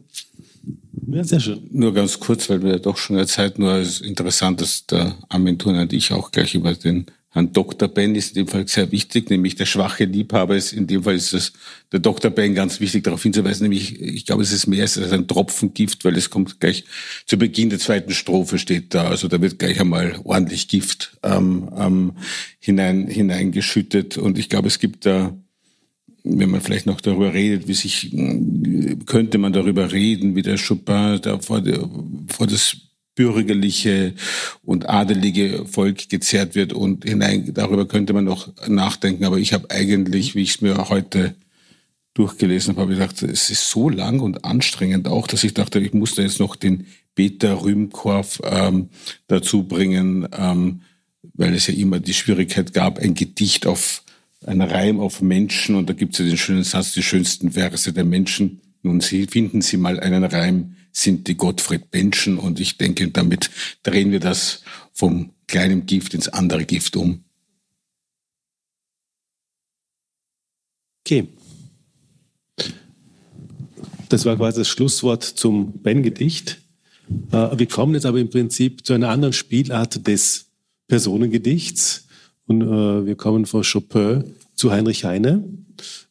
Ja, sehr schön. Nur ganz kurz, weil wir doch schon der Zeit nur ist interessant, dass der Armin Thurner und ich auch gleich über den Herrn Dr. Ben ist in dem Fall sehr wichtig, nämlich der schwache Liebhaber ist, in dem Fall ist es der Dr. Ben ganz wichtig darauf hinzuweisen, nämlich ich glaube, es ist mehr als ein Tropfen Gift, weil es kommt gleich zu Beginn der zweiten Strophe steht da, also da wird gleich einmal ordentlich Gift ähm, ähm, hinein hineingeschüttet und ich glaube, es gibt da wenn man vielleicht noch darüber redet, wie sich, könnte man darüber reden, wie der Chopin da vor, der, vor das bürgerliche und adelige Volk gezerrt wird und hinein, darüber könnte man noch nachdenken. Aber ich habe eigentlich, wie ich es mir heute durchgelesen habe, habe ich gedacht, es ist so lang und anstrengend auch, dass ich dachte, ich muss da jetzt noch den Peter Rühmkorff ähm, dazu bringen, ähm, weil es ja immer die Schwierigkeit gab, ein Gedicht auf ein Reim auf Menschen und da gibt es ja den schönen Satz, die schönsten Verse der Menschen. Nun Sie, finden Sie mal einen Reim, sind die Gottfried Benschen und ich denke, damit drehen wir das vom kleinen Gift ins andere Gift um. Okay. Das war quasi das Schlusswort zum Ben-Gedicht. Äh, wir kommen jetzt aber im Prinzip zu einer anderen Spielart des Personengedichts. Und äh, wir kommen von Chopin zu Heinrich Heine.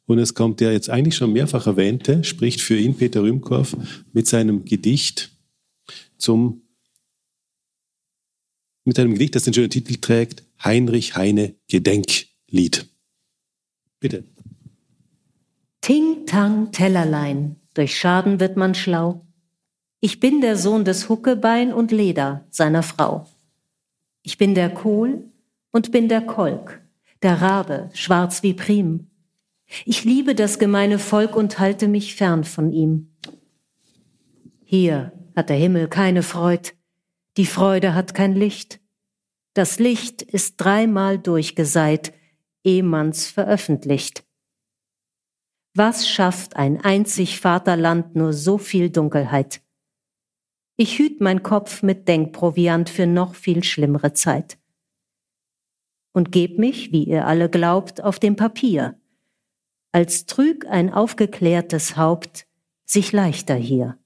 Und es kommt der jetzt eigentlich schon mehrfach erwähnte, spricht für ihn Peter Rühmkorff mit seinem Gedicht zum, mit einem Gedicht, das den schönen Titel trägt, Heinrich Heine Gedenklied. Bitte. Ting Tang Tellerlein, durch Schaden wird man schlau. Ich bin der Sohn des Huckebein und Leder seiner Frau. Ich bin der Kohl und bin der Kolk, der Rabe, schwarz wie Prim. Ich liebe das gemeine Volk und halte mich fern von ihm. Hier hat der Himmel keine Freud, die Freude hat kein Licht. Das Licht ist dreimal durchgeseit, eh man's veröffentlicht. Was schafft ein einzig Vaterland nur so viel Dunkelheit? Ich hüt mein Kopf mit Denkproviant für noch viel schlimmere Zeit. Und geb mich, wie ihr alle glaubt, auf dem Papier, als trüg ein aufgeklärtes Haupt sich leichter hier.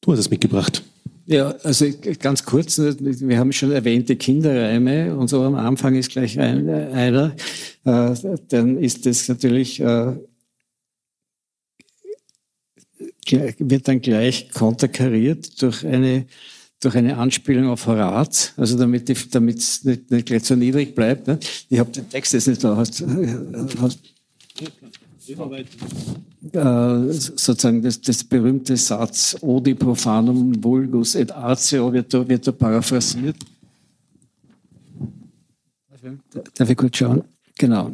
Du hast es mitgebracht. Ja, also ganz kurz, wir haben schon erwähnte Kinderreime und so am Anfang ist gleich ein, einer, äh, dann ist das natürlich, äh, wird dann gleich konterkariert durch eine durch eine Anspielung auf Horaz, also damit es nicht, nicht gleich so niedrig bleibt. Ne? Ich habe den Text jetzt nicht da. Hast, hast, äh, sozusagen das, das berühmte Satz Odi profanum vulgus et arceo wird da, wird da paraphrasiert. Darf ich kurz schauen? Genau.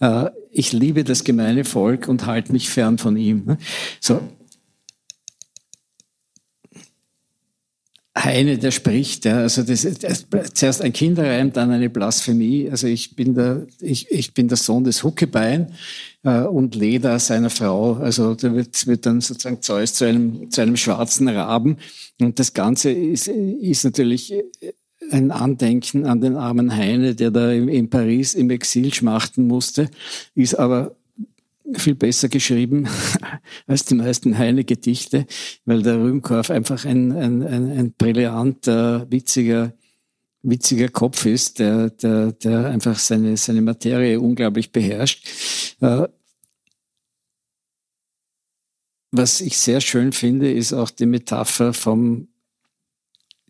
Äh, ich liebe das gemeine Volk und halte mich fern von ihm. Ne? So, Heine, der spricht, ja, also das, das, zuerst ein Kinderreim, dann eine Blasphemie. Also ich bin der, ich, ich bin der Sohn des Huckebein äh, und Leda seiner Frau. Also da wird, wird dann sozusagen Zeus zu einem, zu einem schwarzen Raben. Und das Ganze ist, ist natürlich ein Andenken an den armen Heine, der da in, in Paris im Exil schmachten musste, ist aber viel besser geschrieben als die meisten Heine-Gedichte, weil der Rühmkorff einfach ein, ein, ein, ein brillanter, witziger, witziger Kopf ist, der, der, der einfach seine, seine Materie unglaublich beherrscht. Äh, was ich sehr schön finde, ist auch die Metapher vom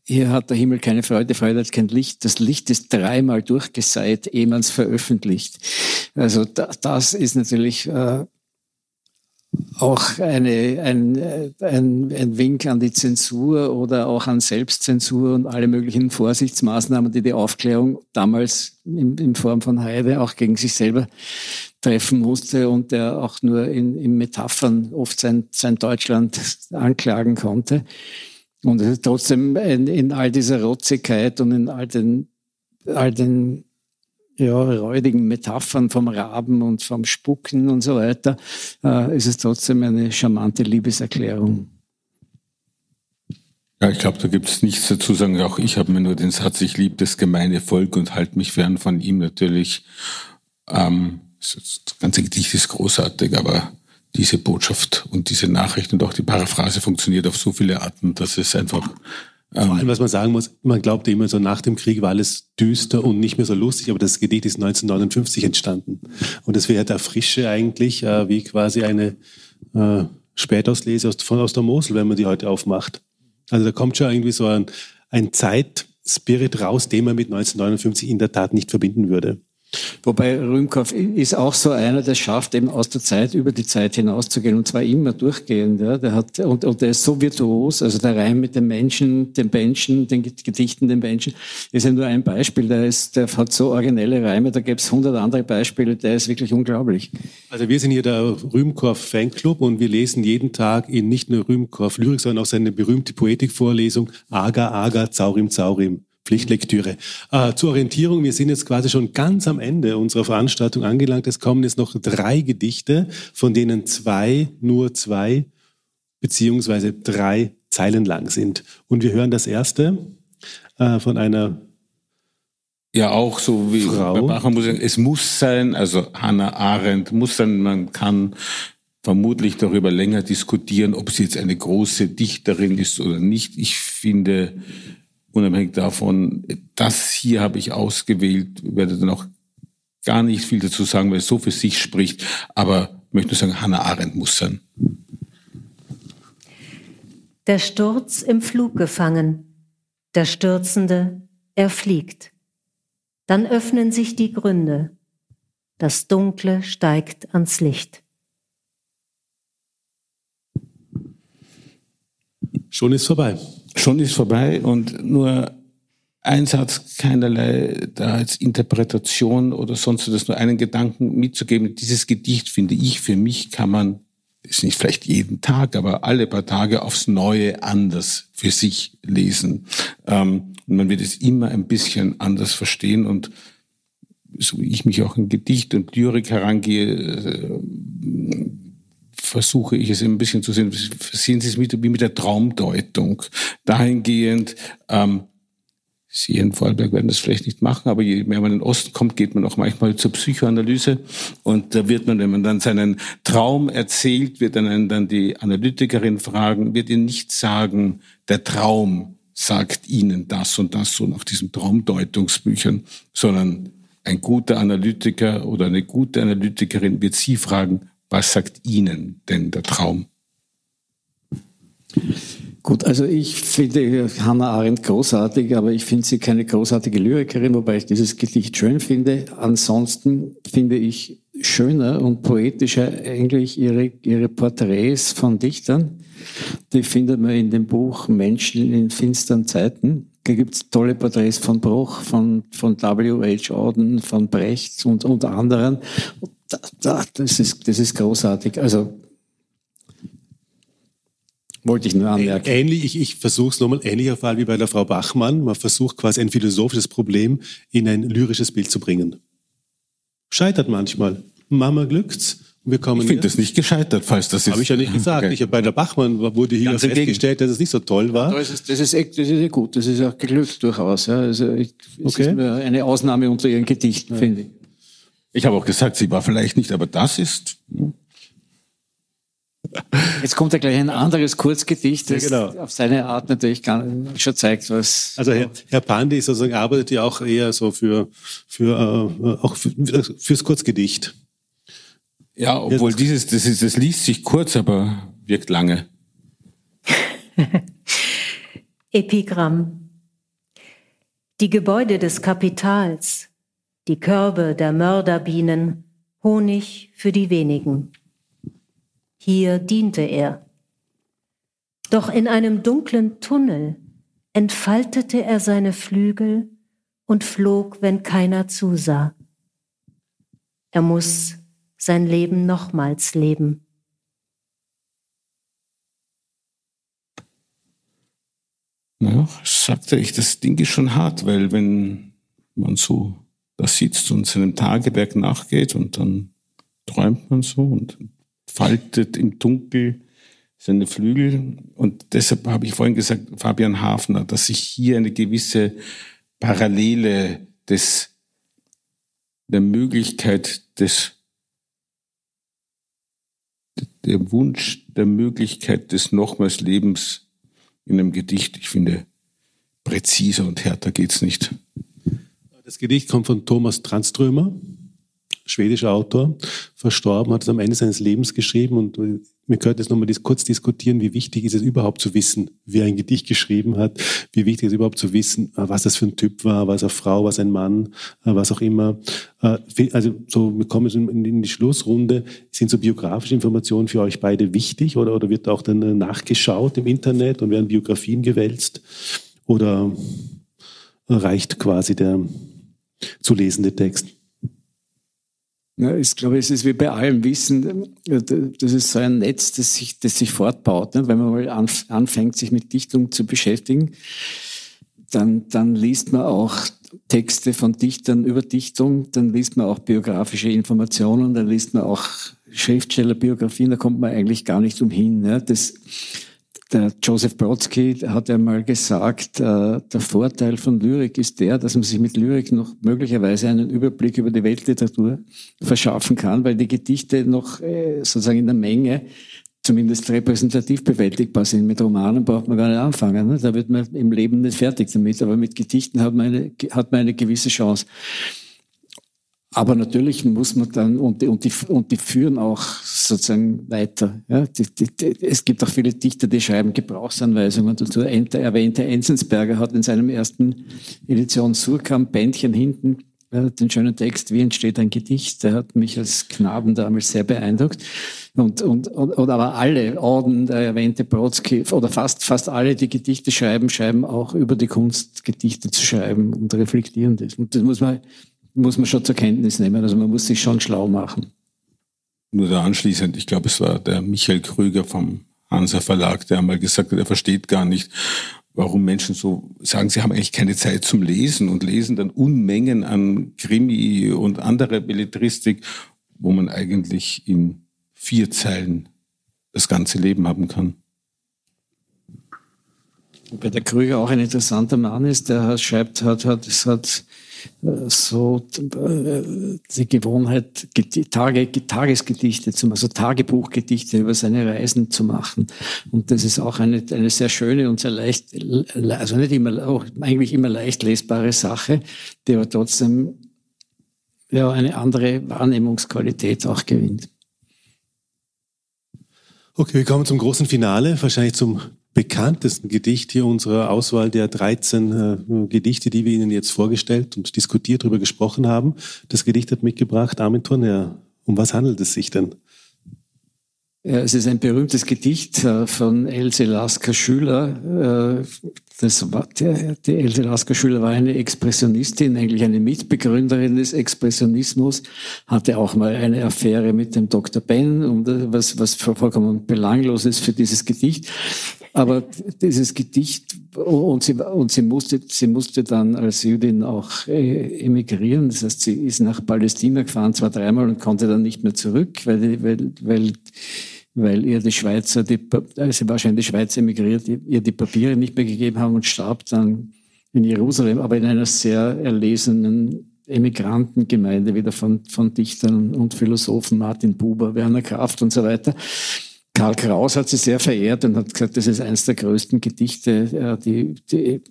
hier hat der Himmel keine Freude, Freude hat kein Licht. Das Licht ist dreimal durchgeseit, ehe man es veröffentlicht. Also das ist natürlich äh, auch eine, ein, ein, ein Wink an die Zensur oder auch an Selbstzensur und alle möglichen Vorsichtsmaßnahmen, die die Aufklärung damals in, in Form von Heide auch gegen sich selber treffen musste und der auch nur in, in Metaphern oft sein, sein Deutschland anklagen konnte. Und es ist trotzdem in, in all dieser Rotzigkeit und in all den, all den ja, räudigen Metaphern vom Raben und vom Spucken und so weiter, äh, ist es trotzdem eine charmante Liebeserklärung. Ja, ich glaube, da gibt es nichts dazu sagen. Auch ich habe mir nur den Satz, ich liebe das gemeine Volk und halte mich fern von ihm natürlich. Ähm, das ganze Gedicht ist großartig, aber diese Botschaft und diese Nachricht und auch die Paraphrase funktioniert auf so viele Arten, dass es einfach vor allem, was man sagen muss, man glaubte immer so, nach dem Krieg war alles düster und nicht mehr so lustig, aber das Gedicht ist 1959 entstanden. Und es wäre der Frische eigentlich äh, wie quasi eine äh, Spätauslese aus, von, aus der Mosel, wenn man die heute aufmacht. Also da kommt schon irgendwie so ein, ein Zeitspirit raus, den man mit 1959 in der Tat nicht verbinden würde. Wobei Rühmkorff ist auch so einer, der schafft eben aus der Zeit über die Zeit hinauszugehen und zwar immer durchgehend. Ja. Der hat, und, und der ist so virtuos, also der Reim mit den Menschen, den Menschen, den Gedichten, den Menschen, ist ja nur ein Beispiel. Der, ist, der hat so originelle Reime, da gäbe es hundert andere Beispiele, der ist wirklich unglaublich. Also wir sind hier der Rühmkorff Fanclub und wir lesen jeden Tag in nicht nur Rühmkorff Lyrik, sondern auch seine berühmte Poetikvorlesung Aga, Aga, Zaurim, Zaurim. Pflichtlektüre. Äh, zur Orientierung, wir sind jetzt quasi schon ganz am Ende unserer Veranstaltung angelangt. Es kommen jetzt noch drei Gedichte, von denen zwei, nur zwei, beziehungsweise drei Zeilen lang sind. Und wir hören das erste äh, von einer ja, auch so wie Frau. bei Bacher muss sagen, es muss sein, also Hannah Arendt muss sein, man kann vermutlich darüber länger diskutieren, ob sie jetzt eine große Dichterin ist oder nicht. Ich finde, unabhängig davon, das hier habe ich ausgewählt, werde dann auch gar nicht viel dazu sagen, weil es so für sich spricht, aber möchte nur sagen, Hannah Arendt muss sein. Der Sturz im Flug gefangen, der Stürzende, er fliegt. Dann öffnen sich die Gründe, das Dunkle steigt ans Licht. Schon ist vorbei schon ist vorbei und nur ein Satz, keinerlei da als Interpretation oder sonst was, nur einen Gedanken mitzugeben. Dieses Gedicht finde ich, für mich kann man, ist nicht vielleicht jeden Tag, aber alle paar Tage aufs Neue anders für sich lesen. Ähm, und man wird es immer ein bisschen anders verstehen und so wie ich mich auch in Gedicht und Lyrik herangehe, äh, versuche ich es ein bisschen zu sehen. Sehen Sie es mit, wie mit der Traumdeutung. Dahingehend, ähm, Sie in Vorarlberg werden das vielleicht nicht machen, aber je mehr man in den Osten kommt, geht man auch manchmal zur Psychoanalyse und da wird man, wenn man dann seinen Traum erzählt, wird dann, dann die Analytikerin fragen, wird Ihnen nicht sagen, der Traum sagt Ihnen das und das so nach diesen Traumdeutungsbüchern, sondern ein guter Analytiker oder eine gute Analytikerin wird Sie fragen, was sagt Ihnen denn der Traum? Gut, also ich finde Hannah Arendt großartig, aber ich finde sie keine großartige Lyrikerin, wobei ich dieses Gedicht schön finde. Ansonsten finde ich schöner und poetischer eigentlich ihre, ihre Porträts von Dichtern. Die findet man in dem Buch Menschen in finsteren Zeiten. Da gibt es tolle Porträts von Bruch, von, von W.H. Auden, von Brecht und, und anderen das, ist, das ist großartig. Also wollte ich nur anmerken. Ähnlich, ich, ich versuche es nochmal, ähnlicher Fall wie bei der Frau Bachmann. Man versucht quasi ein philosophisches Problem in ein lyrisches Bild zu bringen. Scheitert manchmal. Mama glückt's. Wir kommen ich finde das nicht gescheitert, falls das ist. Habe ich ja nicht gesagt. Okay. Ich habe bei der Bachmann wurde hier Ganz festgestellt, dass es nicht so toll war. Das ist, das ist, echt, das ist gut. Das ist auch geglückt durchaus. Ja. Also ich, okay. ist eine Ausnahme unter ihren Gedichten, ja. finde ich. Ich habe auch gesagt, sie war vielleicht nicht, aber das ist. Jetzt kommt ja gleich ein anderes Kurzgedicht, das ja, genau. auf seine Art natürlich schon zeigt, was. Also Herr, Herr Pandi sozusagen arbeitet ja auch eher so für, für äh, auch für, fürs Kurzgedicht. Ja, obwohl dieses, das, ist, das liest sich kurz, aber wirkt lange. Epigramm. Die Gebäude des Kapitals, die Körbe der Mörderbienen, Honig für die wenigen. Hier diente er. Doch in einem dunklen Tunnel entfaltete er seine Flügel und flog, wenn keiner zusah. Er muss sein Leben nochmals leben. Ja, sagte ich, das Ding ist schon hart, weil wenn man so da sitzt und seinem Tagewerk nachgeht und dann träumt man so und faltet im Dunkel seine Flügel. Und deshalb habe ich vorhin gesagt, Fabian Hafner, dass sich hier eine gewisse Parallele des, der Möglichkeit des, der Wunsch der Möglichkeit des nochmals Lebens in einem Gedicht. Ich finde, präziser und härter geht's nicht. Das Gedicht kommt von Thomas Tranströmer, schwedischer Autor, verstorben, hat es am Ende seines Lebens geschrieben und wir können jetzt nochmal kurz diskutieren, wie wichtig ist es überhaupt zu wissen, wer ein Gedicht geschrieben hat, wie wichtig ist es überhaupt zu wissen, äh, was das für ein Typ war, was eine Frau, was ein Mann, äh, was auch immer. Äh, also so, wir kommen in die Schlussrunde. Sind so biografische Informationen für euch beide wichtig oder, oder wird auch dann nachgeschaut im Internet und werden Biografien gewälzt? Oder reicht quasi der zu lesende Text? Ja, ich glaube, es ist wie bei allem Wissen, das ist so ein Netz, das sich, das sich fortbaut. Ne? Wenn man mal anfängt, sich mit Dichtung zu beschäftigen, dann, dann liest man auch Texte von Dichtern über Dichtung, dann liest man auch biografische Informationen, dann liest man auch Schriftstellerbiografien, da kommt man eigentlich gar nicht umhin. Ne? Das, der Joseph Brodsky hat einmal gesagt, äh, der Vorteil von Lyrik ist der, dass man sich mit Lyrik noch möglicherweise einen Überblick über die Weltliteratur verschaffen kann, weil die Gedichte noch äh, sozusagen in der Menge zumindest repräsentativ bewältigbar sind. Mit Romanen braucht man gar nicht anfangen. Ne? Da wird man im Leben nicht fertig damit, aber mit Gedichten hat man eine, hat man eine gewisse Chance. Aber natürlich muss man dann, und die, und die, und die führen auch sozusagen weiter. Ja, die, die, es gibt auch viele Dichter, die schreiben Gebrauchsanweisungen dazu. Der erwähnte Enzensberger hat in seinem ersten Edition Surkamp Bändchen hinten ja, den schönen Text, wie entsteht ein Gedicht, der hat mich als Knaben damals sehr beeindruckt. Und, und, und, und aber alle Orden, der erwähnte Brodsky, oder fast, fast alle, die Gedichte schreiben, schreiben auch über die Kunst, Gedichte zu schreiben und reflektieren das. Und das muss man muss man schon zur Kenntnis nehmen. Also man muss sich schon schlau machen. Nur da anschließend, ich glaube, es war der Michael Krüger vom Hansa Verlag, der einmal gesagt hat, er versteht gar nicht, warum Menschen so sagen, sie haben eigentlich keine Zeit zum Lesen und lesen dann Unmengen an Krimi und andere Belletristik, wo man eigentlich in vier Zeilen das ganze Leben haben kann. Bei der Krüger auch ein interessanter Mann ist, der schreibt, hat, hat, es hat so äh, die Gewohnheit, Tage, Tagesgedichte, zum, also Tagebuchgedichte über seine Reisen zu machen. Und das ist auch eine, eine sehr schöne und sehr leicht, also nicht immer, auch eigentlich immer leicht lesbare Sache, die aber trotzdem ja, eine andere Wahrnehmungsqualität auch gewinnt. Okay, wir kommen zum großen Finale, wahrscheinlich zum bekanntesten Gedicht hier unserer Auswahl der 13 äh, Gedichte, die wir Ihnen jetzt vorgestellt und diskutiert, darüber gesprochen haben. Das Gedicht hat mitgebracht Armin Turner. Um was handelt es sich denn? Es ist ein berühmtes Gedicht äh, von Else Lasker Schüler. Äh, das war, der, die Else Lasker Schüler war eine Expressionistin, eigentlich eine Mitbegründerin des Expressionismus, hatte auch mal eine Affäre mit dem Dr. Ben, was, was vollkommen belanglos ist für dieses Gedicht. Aber dieses Gedicht, und sie, und sie, musste, sie musste dann als Jüdin auch äh, emigrieren. Das heißt, sie ist nach Palästina gefahren, zwar dreimal und konnte dann nicht mehr zurück, weil, weil, weil, weil ihr die Schweizer, die, sie wahrscheinlich die Schweiz emigriert, ihr die Papiere nicht mehr gegeben haben und starb dann in Jerusalem, aber in einer sehr erlesenen Emigrantengemeinde, wieder von, von Dichtern und Philosophen, Martin Buber, Werner Kraft und so weiter. Karl Kraus hat sie sehr verehrt und hat gesagt, das ist eines der größten Gedichte, äh, die, die,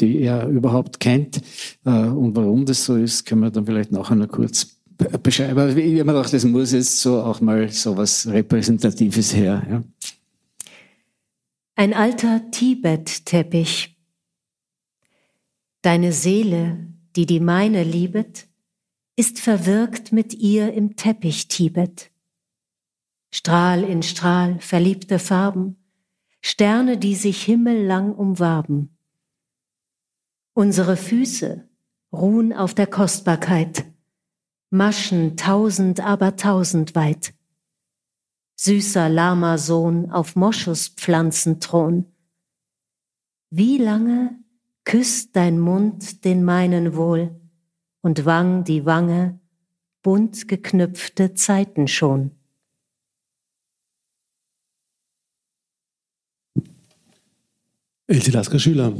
die er überhaupt kennt. Äh, und warum das so ist, können wir dann vielleicht nachher noch kurz beschreiben. Aber ich habe mir gedacht, das muss jetzt so auch mal so was Repräsentatives her. Ja. Ein alter Tibet-Teppich. Deine Seele, die die meine liebet, ist verwirkt mit ihr im Teppich Tibet. Strahl in Strahl verliebte Farben, Sterne, die sich himmellang umwarben. Unsere Füße ruhen auf der Kostbarkeit, Maschen tausend aber tausend weit. Süßer Lama-Sohn auf Moschuspflanzenthron. Wie lange küsst dein Mund den meinen wohl und Wang die Wange, bunt geknüpfte Zeiten schon. Elsie Lasker Schüler.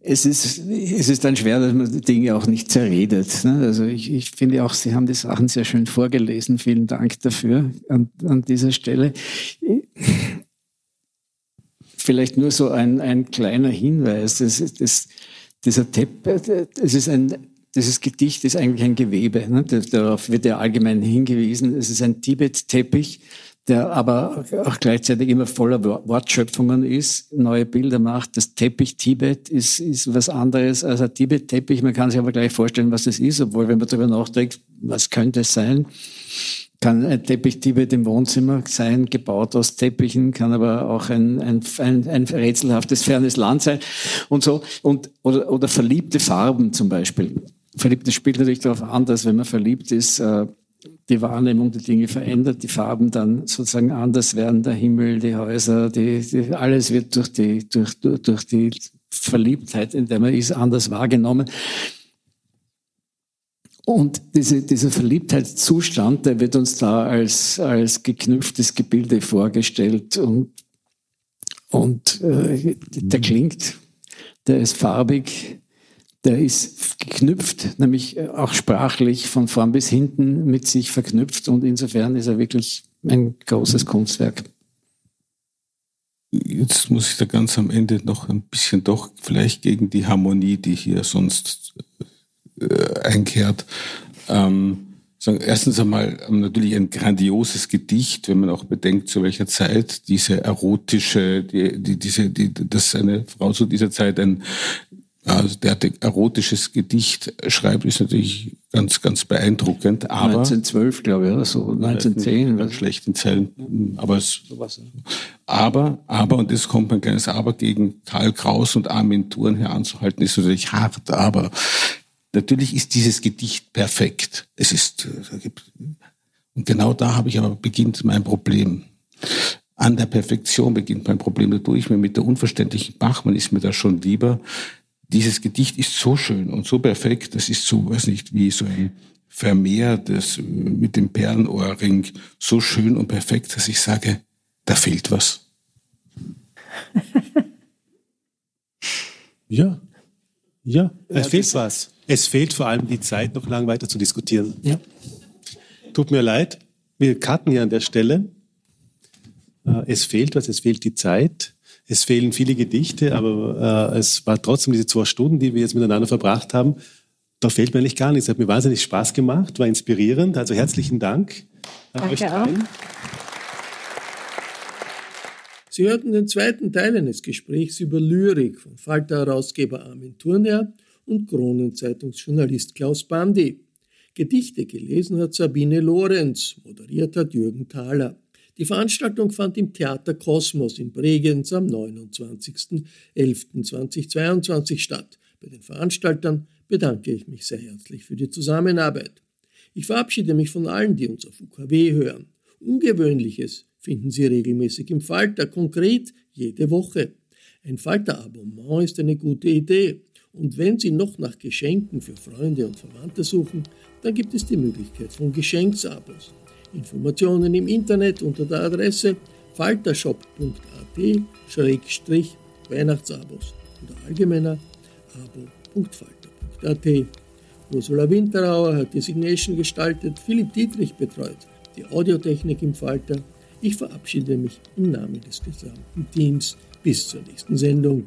Es ist, es ist dann schwer, dass man die Dinge auch nicht zerredet. Ne? Also ich, ich finde auch, Sie haben die Sachen sehr schön vorgelesen. Vielen Dank dafür an, an dieser Stelle. Vielleicht nur so ein, ein kleiner Hinweis. Das, das, dieser Tepp, es ist ein, dieses Gedicht ist eigentlich ein Gewebe. Ne? Darauf wird ja allgemein hingewiesen. Es ist ein Tibet-Teppich der aber auch gleichzeitig immer voller Wortschöpfungen ist, neue Bilder macht. Das Teppich Tibet ist, ist was anderes als ein Tibet-Teppich. Man kann sich aber gleich vorstellen, was das ist, obwohl, wenn man darüber nachdenkt, was könnte es sein? Kann ein Teppich Tibet im Wohnzimmer sein, gebaut aus Teppichen, kann aber auch ein, ein, ein, ein rätselhaftes, fernes Land sein und so. Und, oder, oder verliebte Farben zum Beispiel. Verliebte spielt natürlich darauf an, dass wenn man verliebt ist, äh, die Wahrnehmung der Dinge verändert, die Farben dann sozusagen anders werden, der Himmel, die Häuser, die, die, alles wird durch die, durch, durch, die Verliebtheit, in der man ist, anders wahrgenommen. Und diese, dieser Verliebtheitszustand, der wird uns da als, als geknüpftes Gebilde vorgestellt und, und äh, der klingt, der ist farbig, der ist geknüpft, nämlich äh, auch sprachlich von vorn bis hinten mit sich verknüpft und insofern ist er wirklich ein großes Kunstwerk. Jetzt muss ich da ganz am Ende noch ein bisschen doch vielleicht gegen die Harmonie, die hier sonst äh, einkehrt. Ähm, sagen, erstens einmal ähm, natürlich ein grandioses Gedicht, wenn man auch bedenkt, zu welcher Zeit diese erotische, die, die, diese, die, dass eine Frau zu dieser Zeit ein also der hat erotisches Gedicht schreibt, ist natürlich ganz, ganz beeindruckend. Aber 1912, glaube ich, oder so, 1910. Ganz schlechten Zellen. Aber es, aber, aber, und das kommt ein kleines Aber gegen Karl Kraus und Armin Thurn heranzuhalten, ist natürlich hart, aber natürlich ist dieses Gedicht perfekt. Es ist, äh, und genau da habe ich aber beginnt mein Problem. An der Perfektion beginnt mein Problem. Da tue ich mir mit der unverständlichen Bachmann ist mir da schon lieber dieses Gedicht ist so schön und so perfekt, das ist so, weiß nicht, wie so ein Vermehr das mit dem Perlenohrring so schön und perfekt, dass ich sage, da fehlt was. ja, ja, es ja, fehlt was. Es fehlt vor allem die Zeit, noch lang weiter zu diskutieren. Ja. Tut mir leid, wir cutten hier an der Stelle. Äh, es fehlt was, es fehlt die Zeit. Es fehlen viele Gedichte, aber äh, es war trotzdem diese zwei Stunden, die wir jetzt miteinander verbracht haben. Da fehlt mir eigentlich gar nichts. Es hat mir wahnsinnig Spaß gemacht, war inspirierend. Also herzlichen Dank. Danke euch auch. Sie hörten den zweiten Teil eines Gesprächs über Lyrik von Falter-Herausgeber Armin Thurner und Kronenzeitungsjournalist Klaus Bandi. Gedichte gelesen hat Sabine Lorenz, moderiert hat Jürgen Thaler. Die Veranstaltung fand im Theater Kosmos in Bregenz am 29.11.2022 statt. Bei den Veranstaltern bedanke ich mich sehr herzlich für die Zusammenarbeit. Ich verabschiede mich von allen, die uns auf UKW hören. Ungewöhnliches finden Sie regelmäßig im Falter, konkret jede Woche. Ein Falter-Abonnement ist eine gute Idee. Und wenn Sie noch nach Geschenken für Freunde und Verwandte suchen, dann gibt es die Möglichkeit von Geschenksabos. Informationen im Internet unter der Adresse faltershop.at-weihnachtsabos oder allgemeiner abo.falter.at. Ursula Winterauer hat die Signation gestaltet, Philipp Dietrich betreut die Audiotechnik im Falter. Ich verabschiede mich im Namen des gesamten Teams. Bis zur nächsten Sendung.